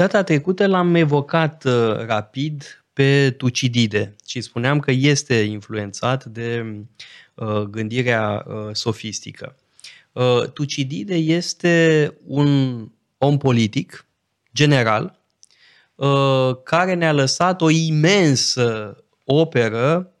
Data trecută l-am evocat uh, rapid pe Tucidide și spuneam că este influențat de uh, gândirea uh, sofistică. Uh, Tucidide este un om politic, general, uh, care ne-a lăsat o imensă operă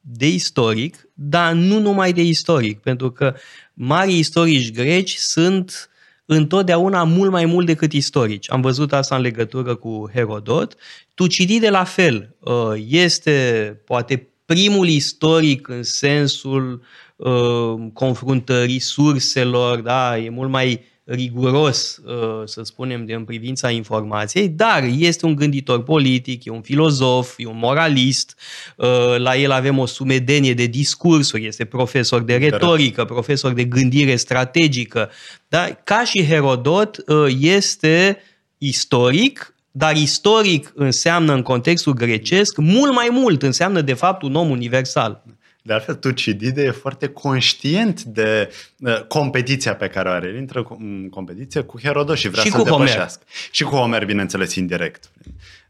de istoric, dar nu numai de istoric, pentru că mari istorici greci sunt întotdeauna mult mai mult decât istorici. Am văzut asta în legătură cu Herodot. Tucidide la fel. Uh, este poate primul istoric în sensul uh, confruntării surselor, da? e mult mai riguros, uh, să spunem, de în privința informației, dar este un gânditor politic, e un filozof, e un moralist, uh, la el avem o sumedenie de discursuri, este profesor de retorică, profesor de gândire strategică. Da? Ca și Herodot, uh, este istoric, dar istoric înseamnă în contextul grecesc mult mai mult, înseamnă de fapt un om universal. De altfel, Tucidide e foarte conștient de uh, competiția pe care o are. El intră în competiție cu Herodot și vrea și să-l depășească. Homer. Și cu Homer, bineînțeles, indirect.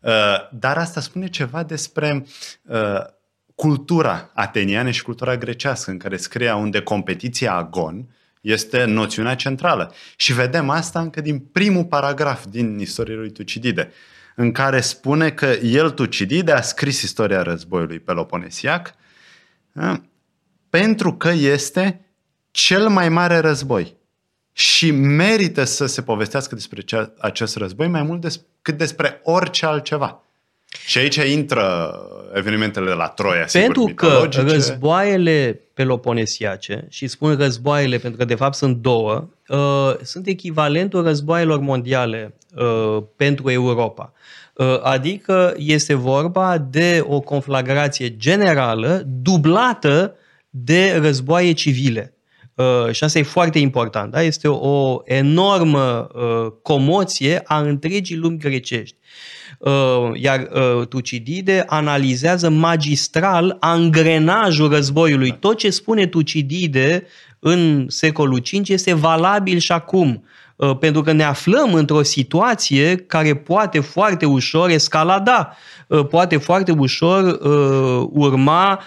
Uh, dar asta spune ceva despre uh, cultura ateniană și cultura grecească, în care scria unde competiția agon este noțiunea centrală. Și vedem asta încă din primul paragraf din istoria lui Tucidide, în care spune că el, Tucidide, a scris istoria războiului peloponesiac, da? Pentru că este cel mai mare război. Și merită să se povestească despre acest război mai mult decât despre orice altceva. Și aici intră evenimentele de la Troia, Pentru sigur, că războaiele peloponesiace, și spun războaiele pentru că de fapt sunt două, uh, sunt echivalentul războaielor mondiale uh, pentru Europa. Uh, adică este vorba de o conflagrație generală dublată de războaie civile. Uh, și asta e foarte important. Da? Este o enormă uh, comoție a întregii lumi grecești. Iar Tucidide analizează magistral angrenajul războiului. Tot ce spune Tucidide în secolul V este valabil și acum. Uh, pentru că ne aflăm într-o situație care poate foarte ușor escalada, uh, poate foarte ușor uh, urma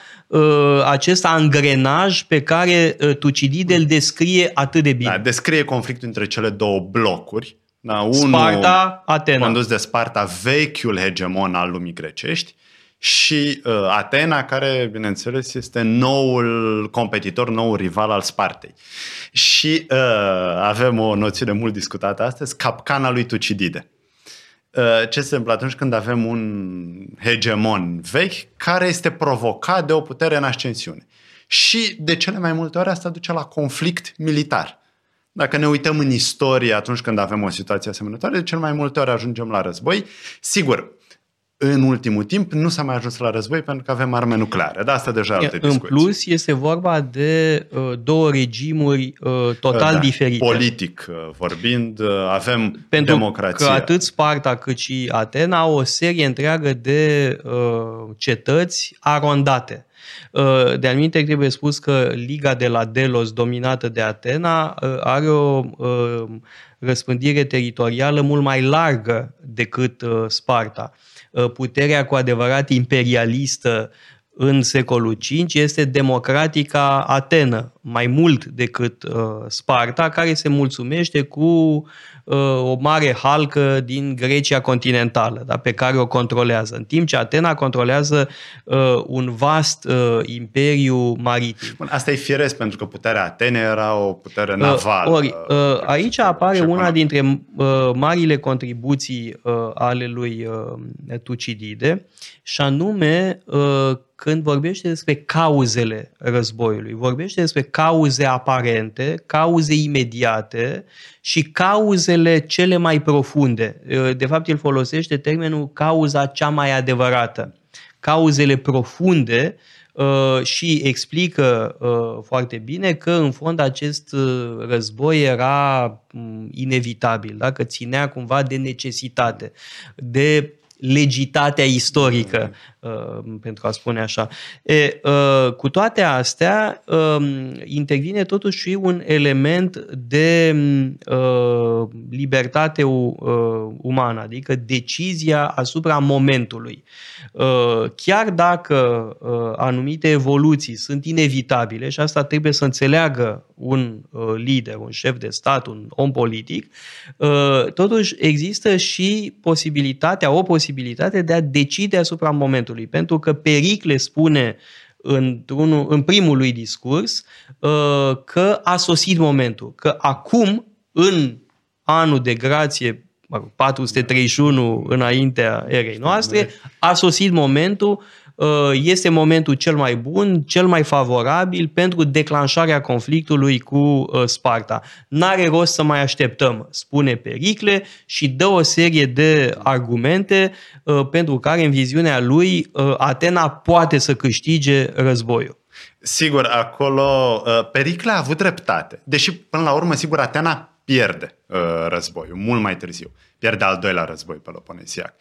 acest angrenaj pe care Tucidide îl descrie atât de bine. Da, descrie conflictul între cele două blocuri. Da, unul Sparta, Atena. Condus de Sparta, vechiul hegemon al lumii grecești, și uh, Atena, care, bineînțeles, este noul competitor, noul rival al Spartei. Și uh, avem o noțiune mult discutată astăzi, capcana lui Tucidide. Uh, ce se întâmplă atunci când avem un hegemon vechi care este provocat de o putere în ascensiune? Și de cele mai multe ori asta duce la conflict militar. Dacă ne uităm în istorie atunci când avem o situație asemănătoare, de cel mai multe ori ajungem la război. Sigur, în ultimul timp nu s-a mai ajuns la război pentru că avem arme nucleare. Dar asta deja alte discuții. În plus, este vorba de uh, două regimuri uh, total da, diferite. Politic uh, vorbind, uh, avem pentru democrație. că atât Sparta cât și Atena au o serie întreagă de uh, cetăți arondate. Uh, de anumite trebuie spus că Liga de la Delos, dominată de Atena, uh, are o uh, răspândire teritorială mult mai largă decât Sparta. Uh, puterea cu adevărat imperialistă în secolul V este democratica Atenă, mai mult decât uh, Sparta, care se mulțumește cu uh, o mare halcă din Grecia continentală, da, pe care o controlează, în timp ce Atena controlează uh, un vast uh, imperiu maritim. Bun, asta e firesc, pentru că puterea Atene era o putere uh, navală. Uh, ori, uh, aici apare una dintre uh, marile contribuții uh, ale lui uh, Tucidide, și anume uh, când vorbește despre cauzele războiului. Vorbește despre cauze aparente, cauze imediate și cauzele cele mai profunde. De fapt, el folosește termenul cauza cea mai adevărată. Cauzele profunde uh, și explică uh, foarte bine că, în fond, acest uh, război era mm, inevitabil, da? că ținea cumva de necesitate, de legitatea istorică pentru a spune așa. E, cu toate astea, intervine totuși un element de libertate umană, adică decizia asupra momentului. Chiar dacă anumite evoluții sunt inevitabile și asta trebuie să înțeleagă un lider, un șef de stat, un om politic, totuși există și posibilitatea, o posibilitate de a decide asupra momentului. Pentru că Pericle spune într-un, în primul lui discurs uh, că a sosit momentul, că acum, în anul de grație 431 înaintea erei noastre, a sosit momentul Uh, este momentul cel mai bun, cel mai favorabil pentru declanșarea conflictului cu uh, Sparta. N-are rost să mai așteptăm, spune Pericle și dă o serie de argumente uh, pentru care, în viziunea lui, Atena poate să câștige războiul. Sigur, acolo Pericle a avut dreptate. Deși, până la urmă, sigur, Atena pierde războiul, mult mai târziu. Pierde al doilea război peloponesiac.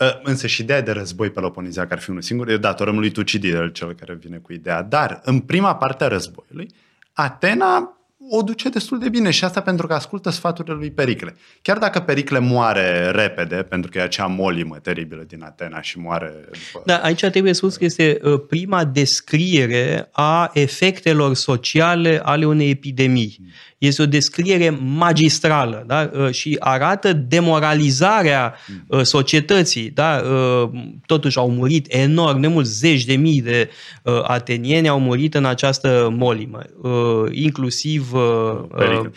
Ă, însă și ideea de război peloponiziac ar fi unul singur, e datorăm lui Tucidide, cel care vine cu ideea. Dar, în prima parte a războiului, Atena o duce destul de bine și asta pentru că ascultă sfaturile lui Pericle. Chiar dacă Pericle moare repede, pentru că e acea molimă teribilă din Atena și moare după... Da, aici trebuie spus că este ă, prima descriere a efectelor sociale ale unei epidemii. Este o descriere magistrală da? Uh, și arată demoralizarea uh, societății. Da? Uh, totuși au murit enorm, de mulți zeci de mii de atenieni au murit în această molimă, inclusiv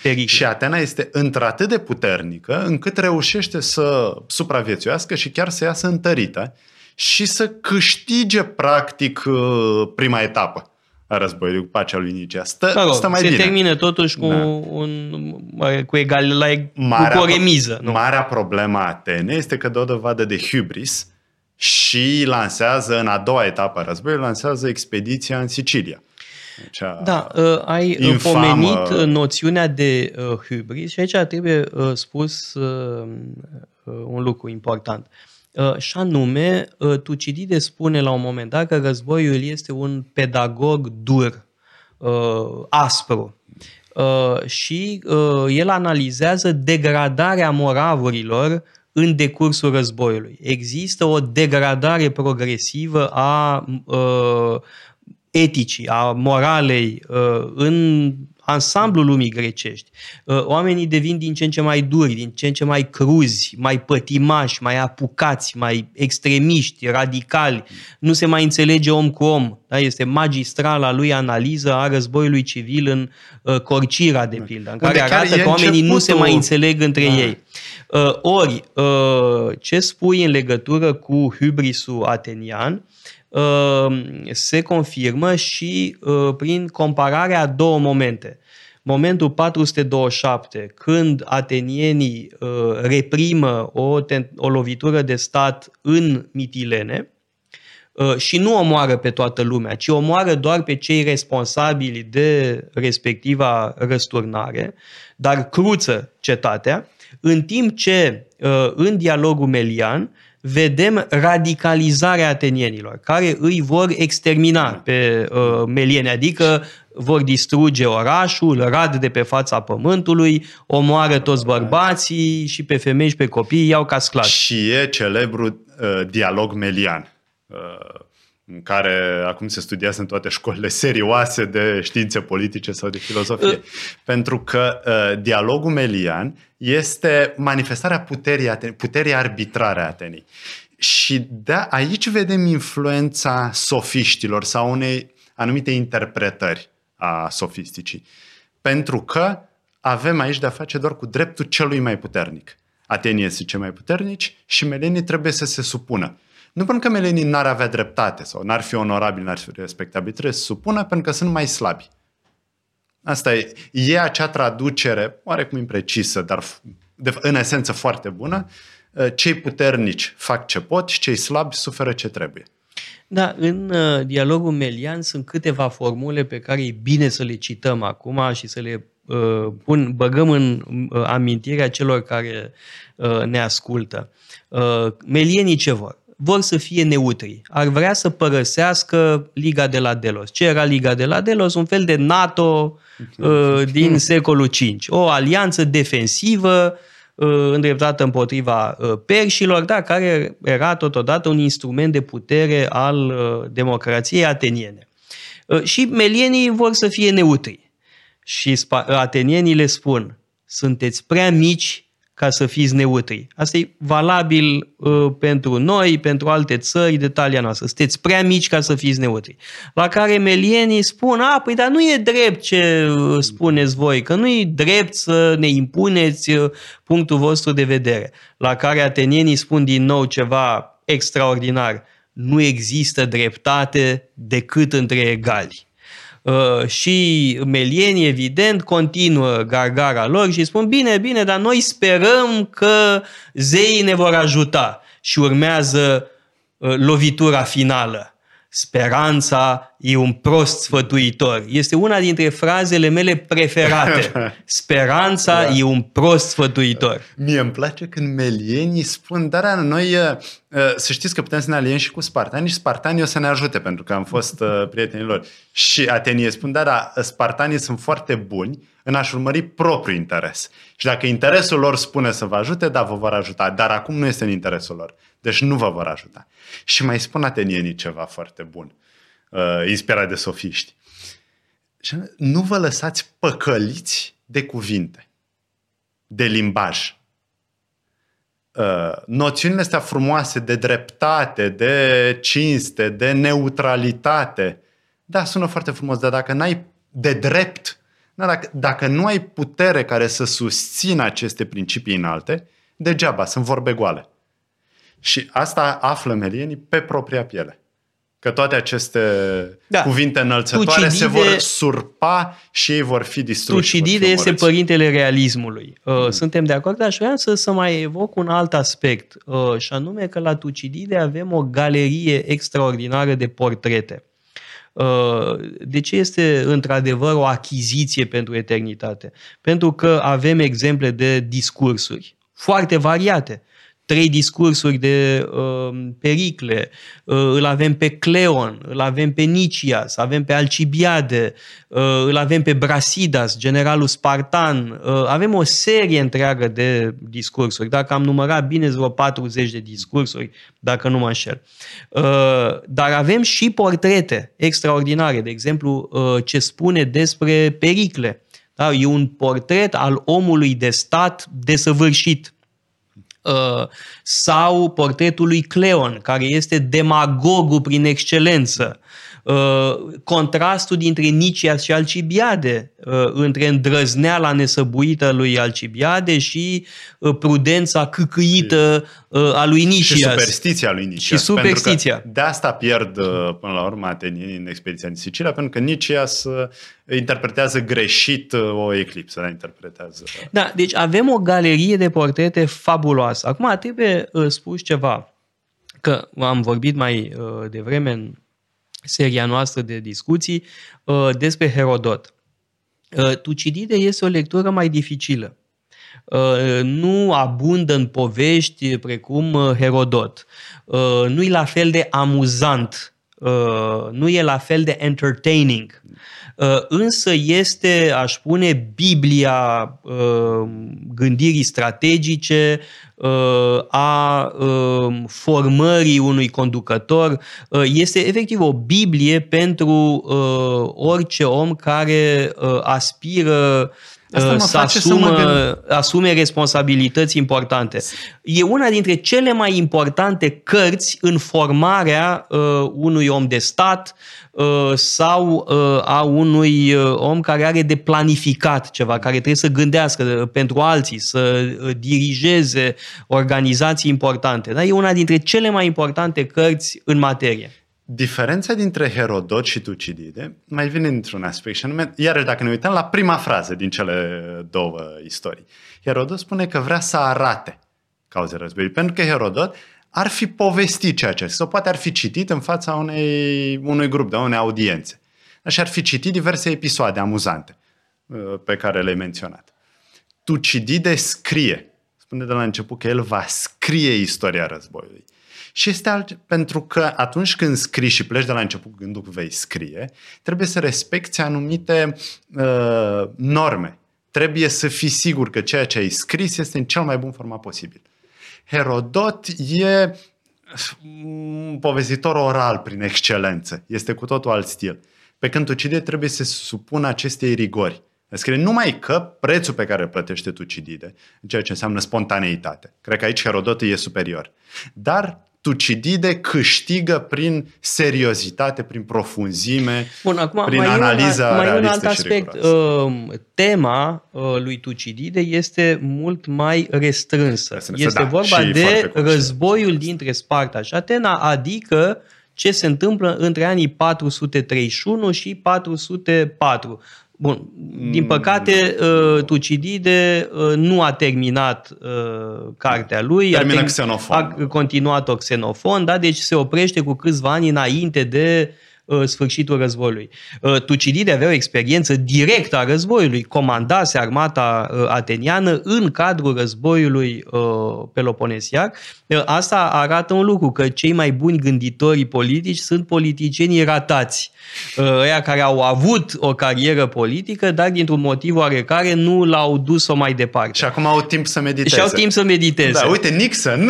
Pericle. Și Atena este într-atât de puternică încât reușește să supraviețuiască și chiar să iasă întărită și să câștige practic prima etapă a războiului cu pacea lui Nicea. Stă, da, stă mai se bine. termine totuși cu, da. un, cu, egal, la, marea, cu o remiză. Nu? Marea problemă a Atene este că dă o dovadă de hubris și lansează în a doua etapă a războiului, lansează expediția în Sicilia. Cea da, uh, ai infamă... pomenit noțiunea de uh, hubris și aici trebuie uh, spus uh, uh, un lucru important. Uh, Uh, și anume, uh, Tucidide spune la un moment dat că războiul este un pedagog dur, uh, aspru. Și el analizează degradarea moravurilor în decursul războiului. Există o degradare progresivă a eticii, a moralei în ansamblul lumii grecești. Uh, oamenii devin din ce în ce mai duri, din ce în ce mai cruzi, mai pătimași, mai apucați, mai extremiști, radicali. Nu se mai înțelege om cu om. Da? Este magistrala lui analiză a războiului civil în uh, Corcira, de pildă, în care arată că oamenii nu se mai înțeleg între da. ei. Uh, ori, ce spui în legătură cu hubrisul atenian, Ehm, se confirmă și uh, prin compararea a două momente. Momentul 427, când atenienii uh, reprimă o, o lovitură de stat în Mitilene, uh, și nu omoară pe toată lumea, ci omoară doar pe cei responsabili de respectiva răsturnare, dar cruță cetatea, în timp ce în dialogul melian vedem radicalizarea atenienilor, care îi vor extermina pe uh, melieni, adică vor distruge orașul, rad de pe fața pământului, omoară toți bărbații și pe femei și pe copii iau ca sclavi. Și e celebru uh, dialog melian. Uh, în care acum se studiază în toate școlile serioase de științe politice sau de filozofie. Uh. Pentru că uh, dialogul melian este manifestarea puterii, Aten- puterii arbitrare a Atenii. Și de aici vedem influența sofiștilor sau unei anumite interpretări a sofisticii. Pentru că avem aici de-a face doar cu dreptul celui mai puternic. Atenii sunt cei mai puternici și melenii trebuie să se supună. Nu pentru că melenii n-ar avea dreptate sau n-ar fi onorabili, n-ar fi respectabili, trebuie să supună pentru că sunt mai slabi. Asta e, e acea traducere, oarecum imprecisă, dar de, în esență foarte bună. Cei puternici fac ce pot și cei slabi suferă ce trebuie. Da, în uh, dialogul melian sunt câteva formule pe care e bine să le cităm acum și să le uh, pun, băgăm în uh, amintirea celor care uh, ne ascultă. Uh, melienii ce vor? Vor să fie neutri. Ar vrea să părăsească Liga de la Delos. Ce era Liga de la Delos? Un fel de NATO uh, din secolul V. O alianță defensivă uh, îndreptată împotriva uh, perșilor, da, care era totodată un instrument de putere al uh, democrației ateniene. Uh, și melienii vor să fie neutri. Și atenienii le spun, sunteți prea mici ca să fiți neutri. Asta e valabil uh, pentru noi, pentru alte țări de talia noastră. Sunteți prea mici ca să fiți neutri. La care melienii spun, a, păi dar nu e drept ce uh, spuneți voi, că nu e drept să ne impuneți uh, punctul vostru de vedere. La care atenienii spun din nou ceva extraordinar. Nu există dreptate decât între egali. Uh, și melienii, evident, continuă gargara lor și spun, bine, bine, dar noi sperăm că zeii ne vor ajuta. Și urmează uh, lovitura finală. Speranța e un prost sfătuitor. Este una dintre frazele mele preferate. Speranța da. e un prost sfătuitor. Mie îmi place când melienii spun, dar noi uh, uh, să știți că putem să ne aliem și cu spartanii și spartanii o să ne ajute pentru că am fost uh, prietenii lor. Și atenie spun, da, da, spartanii sunt foarte buni în a-și urmări propriul interes. Și dacă interesul lor spune să vă ajute, da, vă vor ajuta, dar acum nu este în interesul lor. Deci nu vă vor ajuta. Și mai spun atenienii ceva foarte bun, uh, inspirat de sofiști. Și nu vă lăsați păcăliți de cuvinte, de limbaj. Uh, noțiunile astea frumoase de dreptate, de cinste, de neutralitate, da, sună foarte frumos, dar dacă n-ai de drept, da, dacă, dacă nu ai putere care să susțină aceste principii înalte, degeaba, sunt vorbe goale. Și asta află melienii pe propria piele. Că toate aceste da. cuvinte înălțătoare Tucidide, se vor surpa și ei vor fi distruși. Tucidide este părintele realismului. Uh, mm. Suntem de acord, dar aș vrea să, să mai evoc un alt aspect. Uh, și anume că la Tucidide avem o galerie extraordinară de portrete. Uh, de ce este într-adevăr o achiziție pentru eternitate? Pentru că avem exemple de discursuri foarte variate trei discursuri de uh, Pericle, uh, îl avem pe Cleon, îl avem pe Nicias, avem pe Alcibiade, uh, îl avem pe Brasidas, generalul spartan, uh, avem o serie întreagă de discursuri. Dacă am numărat bine, vreo 40 de discursuri, dacă nu mă înșel. Uh, dar avem și portrete extraordinare, de exemplu, uh, ce spune despre Pericle. Da? E un portret al omului de stat desăvârșit Uh, sau portretul lui Cleon, care este demagogul prin excelență. Uh, contrastul dintre Nicias și Alcibiade, uh, între îndrăzneala nesăbuită lui Alcibiade și prudența câcâită a lui Nicias. Și superstiția lui Nicias. Și superstiția. de asta pierd până la urmă atenienii în expediția în Sicilia, pentru că Nicias interpretează greșit o eclipsă, la interpretează. Da, deci avem o galerie de portrete fabuloasă. Acum trebuie spus ceva, că am vorbit mai devreme în seria noastră de discuții uh, despre Herodot. Uh, Tucidide este o lectură mai dificilă. Uh, nu abundă în povești precum Herodot. Nu e la fel de amuzant. Nu e la fel de entertaining. Însă este, aș spune, Biblia gândirii strategice, Uh, a um, formării unui conducător. Uh, este efectiv o Biblie pentru uh, orice om care aspiră să asumă, să asume responsabilități importante. E una dintre cele mai importante cărți în formarea uh, unui om de stat, Uh, sau uh, a unui uh, om care are de planificat ceva, care trebuie să gândească pentru alții, să dirigeze organizații importante. Da? E una dintre cele mai importante cărți în materie. Diferența dintre Herodot și Tucidide mai vine într-un aspect și anume, iarăși dacă ne uităm la prima frază din cele două istorii. Herodot spune că vrea să arate cauzele războiului, pentru că Herodot ar fi povestit ceea ce sau poate ar fi citit în fața unei, unui grup, de unei audiențe. Și ar fi citit diverse episoade amuzante uh, pe care le-ai menționat. Tucidide scrie. spune de la început că el va scrie istoria războiului. Și este alt, pentru că atunci când scrii și pleci de la început cu gândul că vei scrie, trebuie să respecti anumite uh, norme. Trebuie să fii sigur că ceea ce ai scris este în cel mai bun format posibil. Herodot e un povestitor oral prin excelență. Este cu totul alt stil. Pe când Tucidide trebuie să se supună acestei rigori. Scrie numai că prețul pe care îl plătește Tucidide, ceea ce înseamnă spontaneitate. Cred că aici Herodot e superior. Dar Tucidide câștigă prin seriozitate, prin profunzime, Bun, acum, prin mai analiza un, mai un alt aspect. Uh, tema uh, lui Tucidide este mult mai restrânsă. Este da, vorba de războiul dintre Sparta și Atena, adică ce se întâmplă între anii 431 și 404. Bun, din mm. păcate, uh, Tucidide uh, nu a terminat uh, cartea lui, Termină a, Xenofon. a continuat-o Xenofon, da? deci se oprește cu câțiva ani înainte de Uh, sfârșitul războiului. Uh, Tucidide avea o experiență directă a războiului, comandase armata uh, ateniană în cadrul războiului peloponesiac. Asta arată un lucru, că cei mai buni gânditori politici sunt politicienii ratați. Ăia care au avut o carieră politică, dar dintr-un motiv oarecare nu l-au dus-o mai departe. Și acum au timp să mediteze. Și au timp să mediteze. Da, uite, Nixon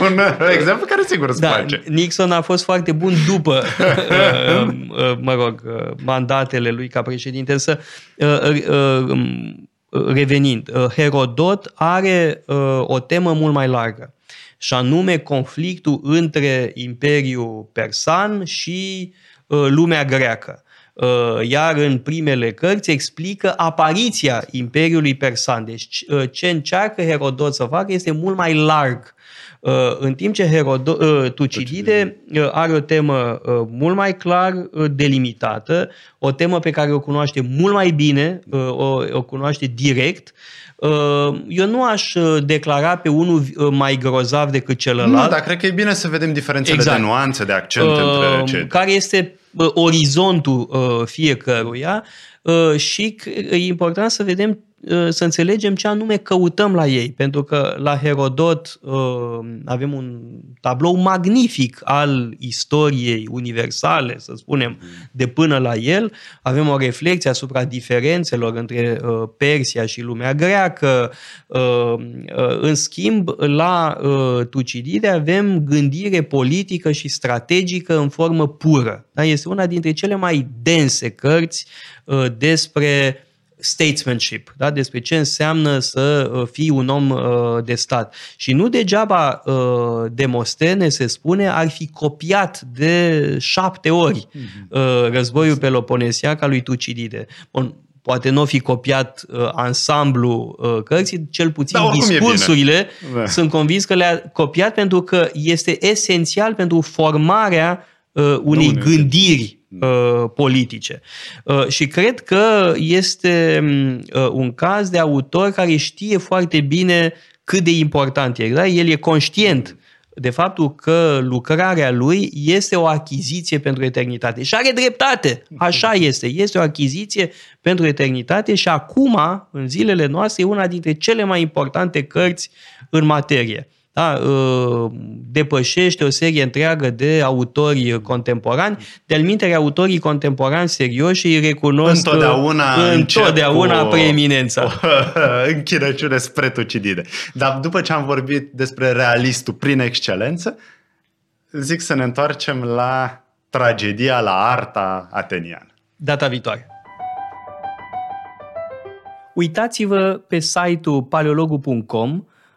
e un exemplu care sigur îți da, place. Nixon a fost foarte bun după mă rog, mandatele lui ca președinte. Însă, um, revenind, Herodot are o temă mult mai largă și anume conflictul între Imperiul Persan și lumea greacă. Iar în primele cărți explică apariția Imperiului Persan. Deci ce încearcă Herodot să facă este mult mai larg Uh, în timp ce Herodo- uh, Tucidide uh, are o temă mult mai clar delimitată, o temă pe care o cunoaște mult mai bine, o, o cunoaște direct, eu nu aș declara pe unul mai grozav decât celălalt. Nu, dar cred că e bine să vedem diferențele exact. de nuanțe, de accent uh, între ce... Care este orizontul fiecăruia și e important să vedem Uh, să înțelegem ce anume căutăm la ei, pentru că la Herodot uh, avem un tablou magnific al istoriei universale, să spunem, de până la el. Avem o reflexie asupra diferențelor între uh, Persia și lumea greacă. În schimb, la Tucidide avem gândire politică și strategică în formă pură. Da? Este una dintre cele mai dense cărți despre statesmanship, da? despre ce înseamnă să uh, fii un om uh, de stat. Și nu degeaba uh, Demostene, se spune, ar fi copiat de șapte ori mhm. războiul peloponesiac al lui Tucidide. Bun, poate nu fi copiat uh, ansamblu uh, cărții, cel puțin da, discursurile, da. sunt convins că le-a copiat pentru că este esențial pentru formarea uh, unei Domnule, gândiri uh, politice. Uh, și cred că este uh, un caz de autor care știe foarte bine cât de important e. Da? El e conștient de faptul că lucrarea lui este o achiziție pentru eternitate. Și are dreptate. Așa este. Este o achiziție pentru eternitate și acum, în zilele noastre, e una dintre cele mai importante cărți în materie da, ă, depășește o serie întreagă de autori contemporani. De-al minteri, autorii contemporani serioși îi recunosc întotdeauna, întotdeauna o, preeminența. O, închinăciune spre Tucidide. Dar după ce am vorbit despre realistul prin excelență, zic să ne întoarcem la tragedia, la arta ateniană. Data viitoare. Uitați-vă pe site-ul paleologu.com